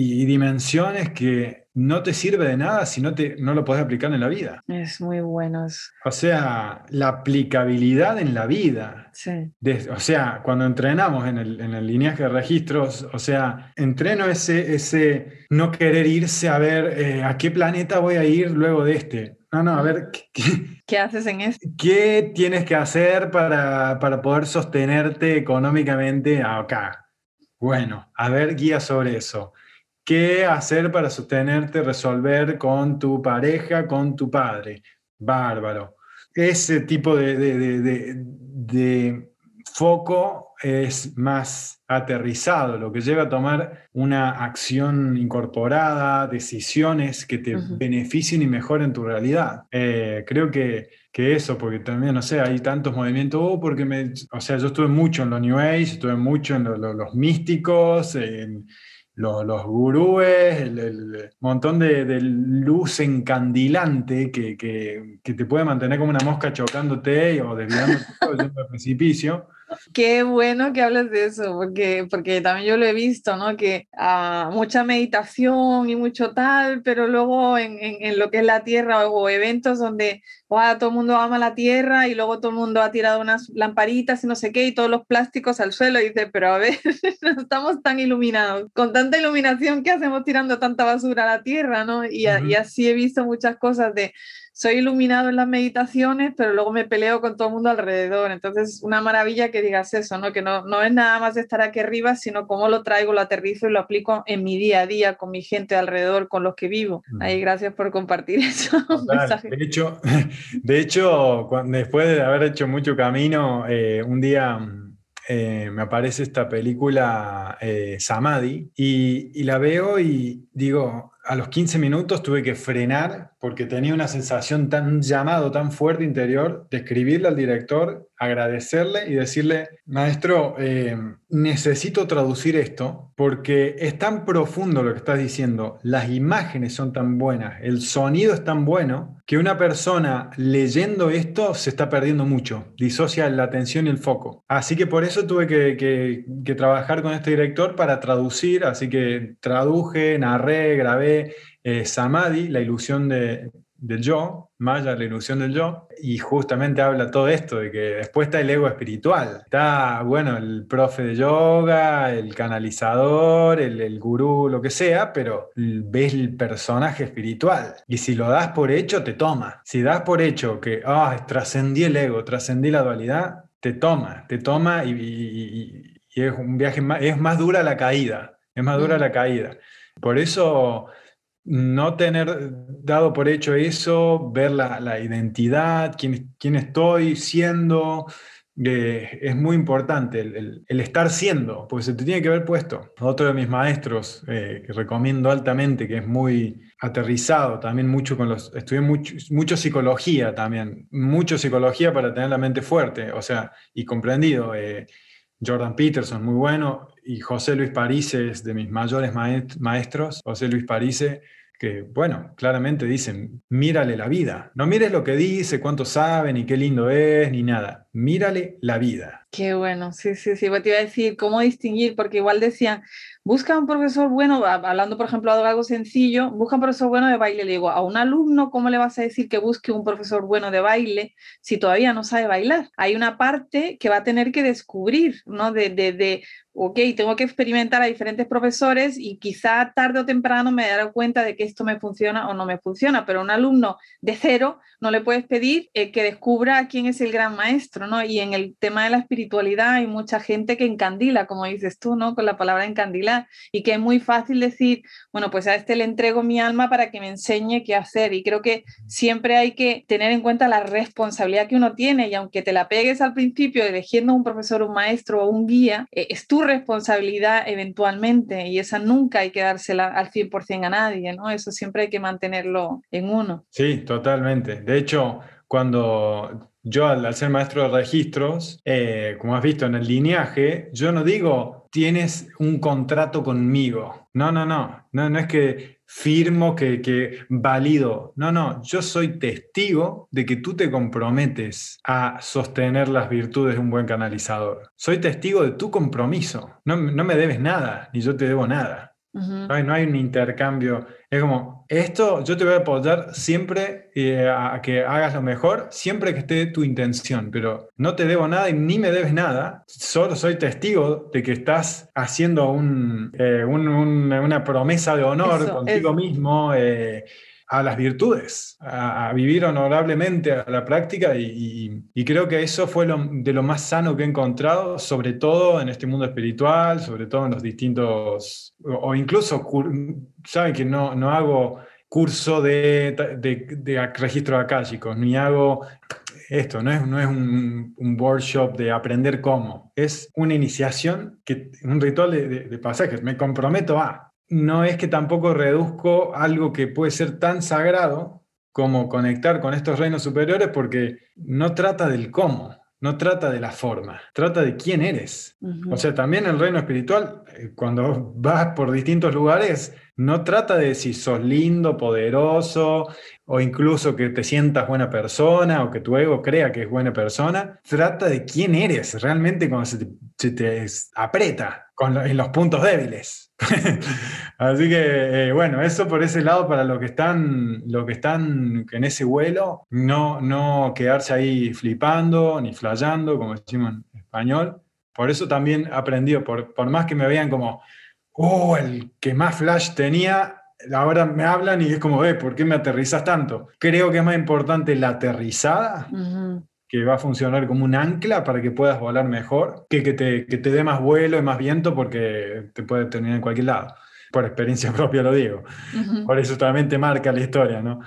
y dimensiones que no te sirve de nada si no, te, no lo podés aplicar en la vida. Es muy bueno. O sea, la aplicabilidad en la vida. Sí. o sea, cuando entrenamos en el, en el lineaje de registros, o sea, entreno ese, ese no querer irse a ver eh, a qué planeta voy a ir luego de este. No, no, a ver, ¿qué, qué, haces en esto? ¿Qué tienes que hacer para, para poder sostenerte económicamente acá? Bueno, a ver, guía sobre eso. ¿Qué hacer para sostenerte, resolver con tu pareja, con tu padre? Bárbaro. Ese tipo de, foco es más aterrizado, lo que lleva a tomar una acción incorporada, decisiones que te beneficien y mejoren tu realidad. Eh, creo que, eso, porque también, no sé, hay tantos movimientos, oh, porque me, o sea, yo estuve mucho en los New Age, estuve mucho en los místicos, en los, gurúes, el, montón de, luz encandilante que, te puede mantener como una mosca chocándote o desviándote del precipicio. Qué bueno que hables de eso, porque, porque también yo lo he visto, ¿no? Que uh, mucha meditación y mucho tal, pero luego en, en, lo que es la tierra o eventos donde todo el mundo ama la tierra y luego todo el mundo ha tirado unas lamparitas y no sé qué y todos los plásticos al suelo y dice, pero a ver, no estamos tan iluminados. Con tanta iluminación, ¿qué hacemos tirando tanta basura a la tierra, no? Y, y así he visto muchas cosas de soy iluminado en las meditaciones, pero luego me peleo con todo el mundo alrededor. Entonces, una maravilla que digas eso, ¿no? Que no, no es nada más de estar aquí arriba, sino cómo lo traigo, lo aterrizo y lo aplico en mi día a día, con mi gente alrededor, con los que vivo. Mm. Ahí, gracias por compartir eso. de hecho, de hecho después de haber hecho mucho camino, eh, un día... Eh, me aparece esta película eh, Samadhi y, y, la veo y digo, a los 15 minutos tuve que frenar porque tenía una sensación tan llamado, tan fuerte interior, de escribirle al director, agradecerle y decirle, maestro, eh, necesito traducir esto porque es tan profundo lo que estás diciendo, las imágenes son tan buenas, el sonido es tan bueno, que una persona leyendo esto se está perdiendo mucho, disocia la atención y el foco. Así que por eso tuve que, que trabajar con este director para traducir, así que traduje, narré, grabé eh, Samadhi, la ilusión de, del yo, Maya, la ilusión del yo, y justamente habla todo esto, de que después está el ego espiritual. Está, bueno, el profe de yoga, el canalizador, el, gurú, lo que sea, pero ves el personaje espiritual. Y si lo das por hecho, te toma. Si das por hecho que, ah, trascendí el ego, trascendí la dualidad, te toma, te toma y, es un viaje más, es más dura la caída, es más dura la caída. Por eso, no tener dado por hecho eso, ver la, identidad, quién, quién, estoy siendo, eh, es muy importante el, estar siendo, porque se te tiene que ver puesto. Otro de mis maestros eh, que recomiendo altamente, que es muy aterrizado, también mucho con los, estudié mucho, mucho psicología también, mucho psicología para tener la mente fuerte, o sea, y comprendido. Eh, Jordan Peterson, muy bueno, y José Luis Parise es de mis mayores maestros. José Luis Parise, que, bueno, claramente dicen, mírale la vida. No mires lo que dice, cuánto sabe, ni qué lindo es, ni nada. Mírale la vida. Qué bueno, sí, sí, sí. Te iba a decir cómo distinguir, porque igual decían, busca un profesor bueno, hablando por ejemplo de algo sencillo, busca un profesor bueno de baile. Le digo, a un alumno, ¿cómo le vas a decir que busque un profesor bueno de baile si todavía no sabe bailar? Hay una parte que va a tener que descubrir, ¿no? De, de, de ok, tengo que experimentar a diferentes profesores y quizá tarde o temprano me daré cuenta de que esto me funciona o no me funciona, pero un alumno de cero no le puedes pedir eh, que descubra quién es el gran maestro, ¿no? Y en el tema de la espiritualidad hay mucha gente que encandila, como dices tú, ¿no? Con la palabra encandilar y que es muy fácil decir, bueno, pues a este le entrego mi alma para que me enseñe qué hacer. Y creo que siempre hay que tener en cuenta la responsabilidad que uno tiene y aunque te la pegues al principio eligiendo un profesor, un maestro o un guía, eh, es tu responsabilidad eventualmente y esa nunca hay que dársela al 100% a nadie, ¿no? Eso siempre hay que mantenerlo en uno. Sí, totalmente. De hecho, cuando yo al, ser maestro de registros, eh, como has visto en el lineaje, yo no digo tienes un contrato conmigo. No, no, no. No, no es que firmo, que, que valido. No, no. Yo soy testigo de que tú te comprometes a sostener las virtudes de un buen canalizador. Soy testigo de tu compromiso. No, no me debes nada, ni yo te debo nada. no, hay, un intercambio. Es como, esto yo te voy a apoyar siempre eh, a, que hagas lo mejor, siempre que esté tu intención, pero no te debo nada y ni me debes nada. Solo soy testigo de que estás haciendo un, eh, una promesa de honor contigo mismo. Eh, a las virtudes, a, vivir honorablemente a la práctica y, creo que eso fue lo, de lo más sano que he encontrado, sobre todo en este mundo espiritual, sobre todo en los distintos, o, incluso, saben que no, no hago curso de, de, registro acálicos, ni hago esto, no es, no es un, workshop de aprender cómo, es una iniciación, que, un ritual de, de pasajes, me comprometo a, no es que tampoco reduzco algo que puede ser tan sagrado como conectar con estos reinos superiores porque no trata del cómo, no trata de la forma, trata de quién eres. O sea, también el reino espiritual, eh, cuando vas por distintos lugares, no trata de si sos lindo, poderoso, o incluso que te sientas buena persona, o que tu ego crea que es buena persona. Trata de quién eres realmente cuando se te, aprieta en los puntos débiles. Así que, eh, bueno, eso por ese lado para los que están, lo que están en ese vuelo, no, no quedarse ahí flipando ni flayando, como decimos en español. Por eso también aprendido, por, por más que me vean como, oh, el que más flash tenía, ahora me hablan y es como, eh, ¿por qué me aterrizas tanto? Creo que es más importante la aterrizada que va a funcionar como un ancla para que puedas volar mejor, que que te, que te dé más vuelo y más viento porque te puede terminar en cualquier lado. Por experiencia propia lo digo. Por eso también te marca la historia, ¿no?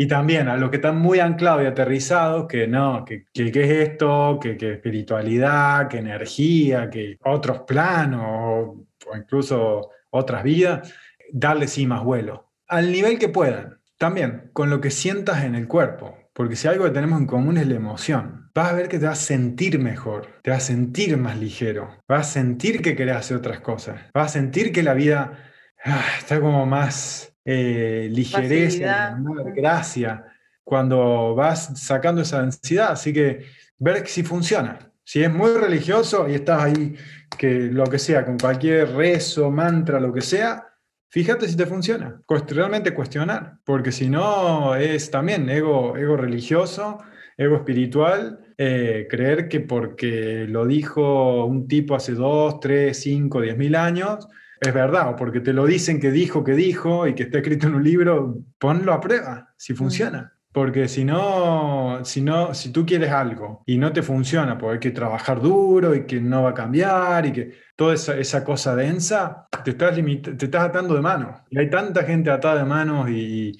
Y también a los que están muy anclados y aterrizados, que no, que, que, es esto, que, que, espiritualidad, que energía, que otros planos o, o incluso otras vidas, darle sí más vuelo. Al nivel que puedan. También con lo que sientas en el cuerpo. Porque si algo que tenemos en común es la emoción, vas a ver que te vas a sentir mejor, te vas a sentir más ligero, vas a sentir que querés hacer otras cosas, vas a sentir que la vida ah, está como más eh, ligereza, gracia, cuando vas sacando esa ansiedad. Así que ver si funciona. Si es muy religioso y estás ahí, que lo que sea, con cualquier rezo, mantra, lo que sea, Fíjate si te funciona. Realmente cuestionar, porque si no es también ego, ego religioso, ego espiritual, eh, creer que porque lo dijo un tipo hace dos, tres, cinco, diez mil años, es verdad, o porque te lo dicen que dijo que dijo y que está escrito en un libro, ponlo a prueba, si funciona. Porque si no, si no, si tú quieres algo y no te funciona, porque hay que trabajar duro y que no va a cambiar y que toda esa, cosa densa, te estás, te estás atando de mano. Y hay tanta gente atada de manos y,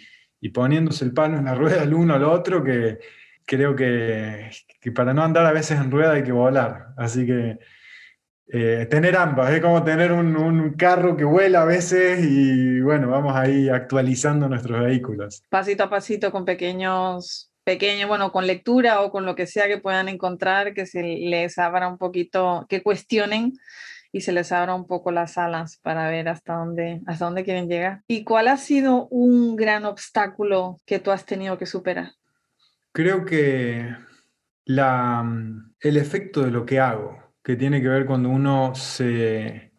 poniéndose el palo en la rueda el uno al otro que creo que, que, para no andar a veces en rueda hay que volar. Así que eh, tener ambas, es como tener un, carro que vuela a veces y bueno, vamos ahí actualizando nuestros vehículos. Pasito a pasito con pequeños, pequeños, bueno, con lectura o con lo que sea que puedan encontrar, que se les abra un poquito, que cuestionen y se les abra un poco las alas para ver hasta dónde, hasta dónde quieren llegar. ¿Y cuál ha sido un gran obstáculo que tú has tenido que superar? Creo que la, el efecto de lo que hago que tiene que ver cuando uno se,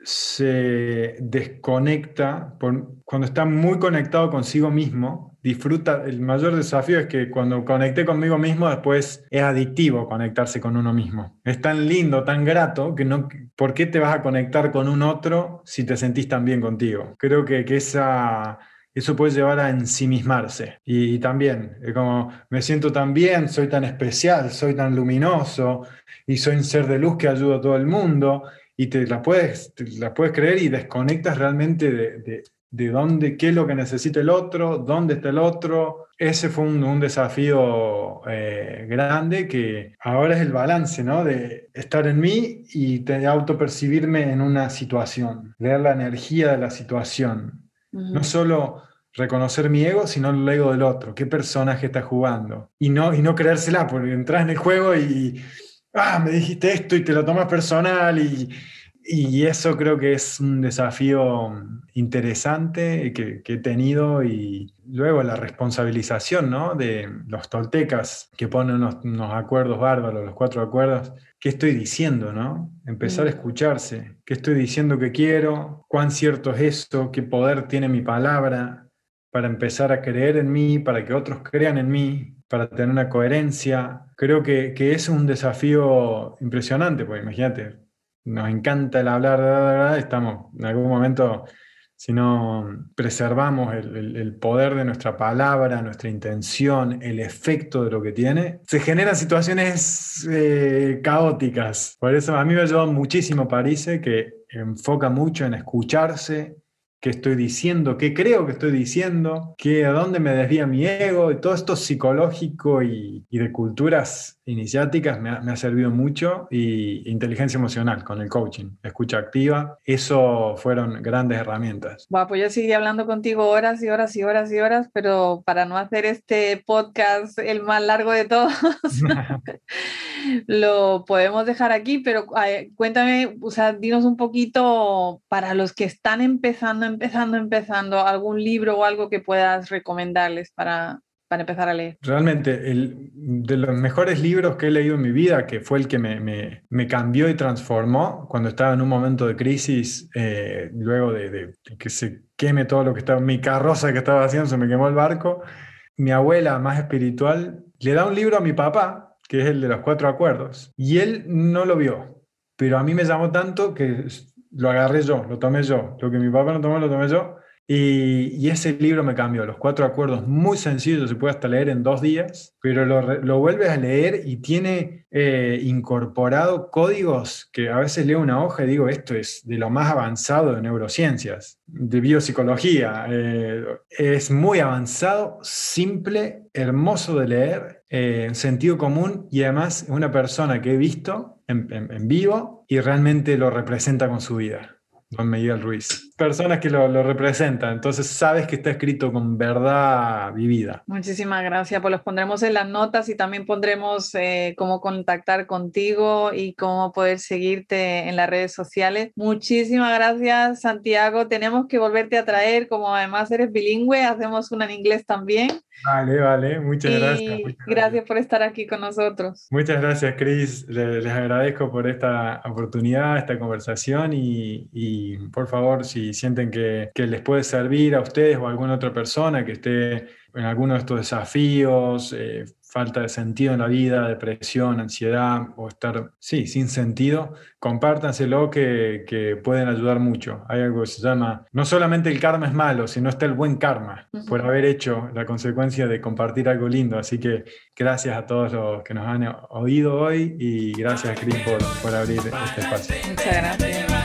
se desconecta, cuando está muy conectado consigo mismo, disfruta, el mayor desafío es que cuando conecté conmigo mismo después es adictivo conectarse con uno mismo. Es tan lindo, tan grato, que no, ¿por qué te vas a conectar con un otro si te sentís tan bien contigo? Creo que, que esa eso puede llevar a ensimismarse. Y, también, como me siento tan bien, soy tan especial, soy tan luminoso y soy un ser de luz que ayuda a todo el mundo y te la puedes, la puedes creer y desconectas realmente de, de, dónde, qué es lo que necesita el otro, dónde está el otro. Ese fue un, un desafío eh, grande que ahora es el balance, ¿no? De estar en mí y autopercibirme en una situación, ver la energía de la situación. No solo reconocer mi ego, sino el ego del otro. ¿Qué personaje está jugando? Y no, y no creérsela, porque entras en el juego y, ah, me dijiste esto y te lo tomas personal y, y eso creo que es un desafío interesante que, he tenido y luego la responsabilización ¿no? de los toltecas que ponen unos, acuerdos bárbaros, los cuatro acuerdos. ¿Qué estoy diciendo? ¿no? Empezar a mm. escucharse. ¿Qué estoy diciendo que quiero? ¿Cuán cierto es eso? ¿Qué poder tiene mi palabra? Para empezar a creer en mí, para que otros crean en mí, para tener una coherencia. Creo que, que es un desafío impresionante, pues imagínate, nos encanta el hablar, estamos en algún momento, si no preservamos el, poder de nuestra palabra, nuestra intención, el efecto de lo que tiene, se generan situaciones eh, caóticas. Por eso a mí me ha ayudado muchísimo París, que enfoca mucho en escucharse, qué estoy diciendo, qué creo que estoy diciendo, qué, a dónde me desvía mi ego, y todo esto psicológico y, de culturas iniciáticas me ha, servido mucho, y inteligencia emocional con el coaching, escucha activa, eso fueron grandes herramientas. Bueno, pues yo seguiría hablando contigo horas y horas y horas y horas, pero para no hacer este podcast el más largo de todos, lo podemos dejar aquí, pero cuéntame, o sea, dinos un poquito para los que están empezando, empezando, empezando, algún libro o algo que puedas recomendarles para, para empezar a leer? Realmente, el, de los mejores libros que he leído en mi vida, que fue el que me, me, cambió y transformó cuando estaba en un momento de crisis, eh, luego de, de, que se queme todo lo que estaba, mi carroza que estaba haciendo, se me quemó el barco, mi abuela más espiritual le da un libro a mi papá que es el de los cuatro acuerdos. Y él no lo vio, pero a mí me llamó tanto que lo agarré yo, lo tomé yo. Lo que mi papá no tomó, lo tomé yo. Y, ese libro me cambió, los cuatro acuerdos, muy sencillo, se puede hasta leer en dos días, pero lo, lo vuelves a leer y tiene eh, incorporado códigos que a veces leo una hoja y digo, esto es de lo más avanzado de neurociencias, de biopsicología. Eh, es muy avanzado, simple, hermoso de leer, eh, sentido común y además una persona que he visto en vivo y realmente lo representa con su vida. Don Miguel Ruiz. Personas que lo, representan, entonces sabes que está escrito con verdad vivida. Muchísimas gracias, pues los pondremos en las notas y también pondremos eh, cómo contactar contigo y cómo poder seguirte en las redes sociales. Muchísimas gracias, Santiago. Tenemos que volverte a traer, como además eres bilingüe, hacemos una en inglés también. Vale, vale, muchas gracias. gracias. por estar aquí con nosotros. Muchas gracias, Cris. Les, agradezco por esta oportunidad, esta conversación y y por favor, si sienten que, les puede servir a ustedes o a alguna otra persona que esté en alguno de estos desafíos, eh, falta de sentido en la vida, depresión, ansiedad o estar, sí, sin sentido, compártanselo que, que pueden ayudar mucho. Hay algo que se llama, no solamente el karma es malo, sino está el buen karma por haber hecho la consecuencia de compartir algo lindo. Así que gracias a todos los que nos han oído hoy y gracias, Cris, por, por abrir este espacio. Muchas gracias.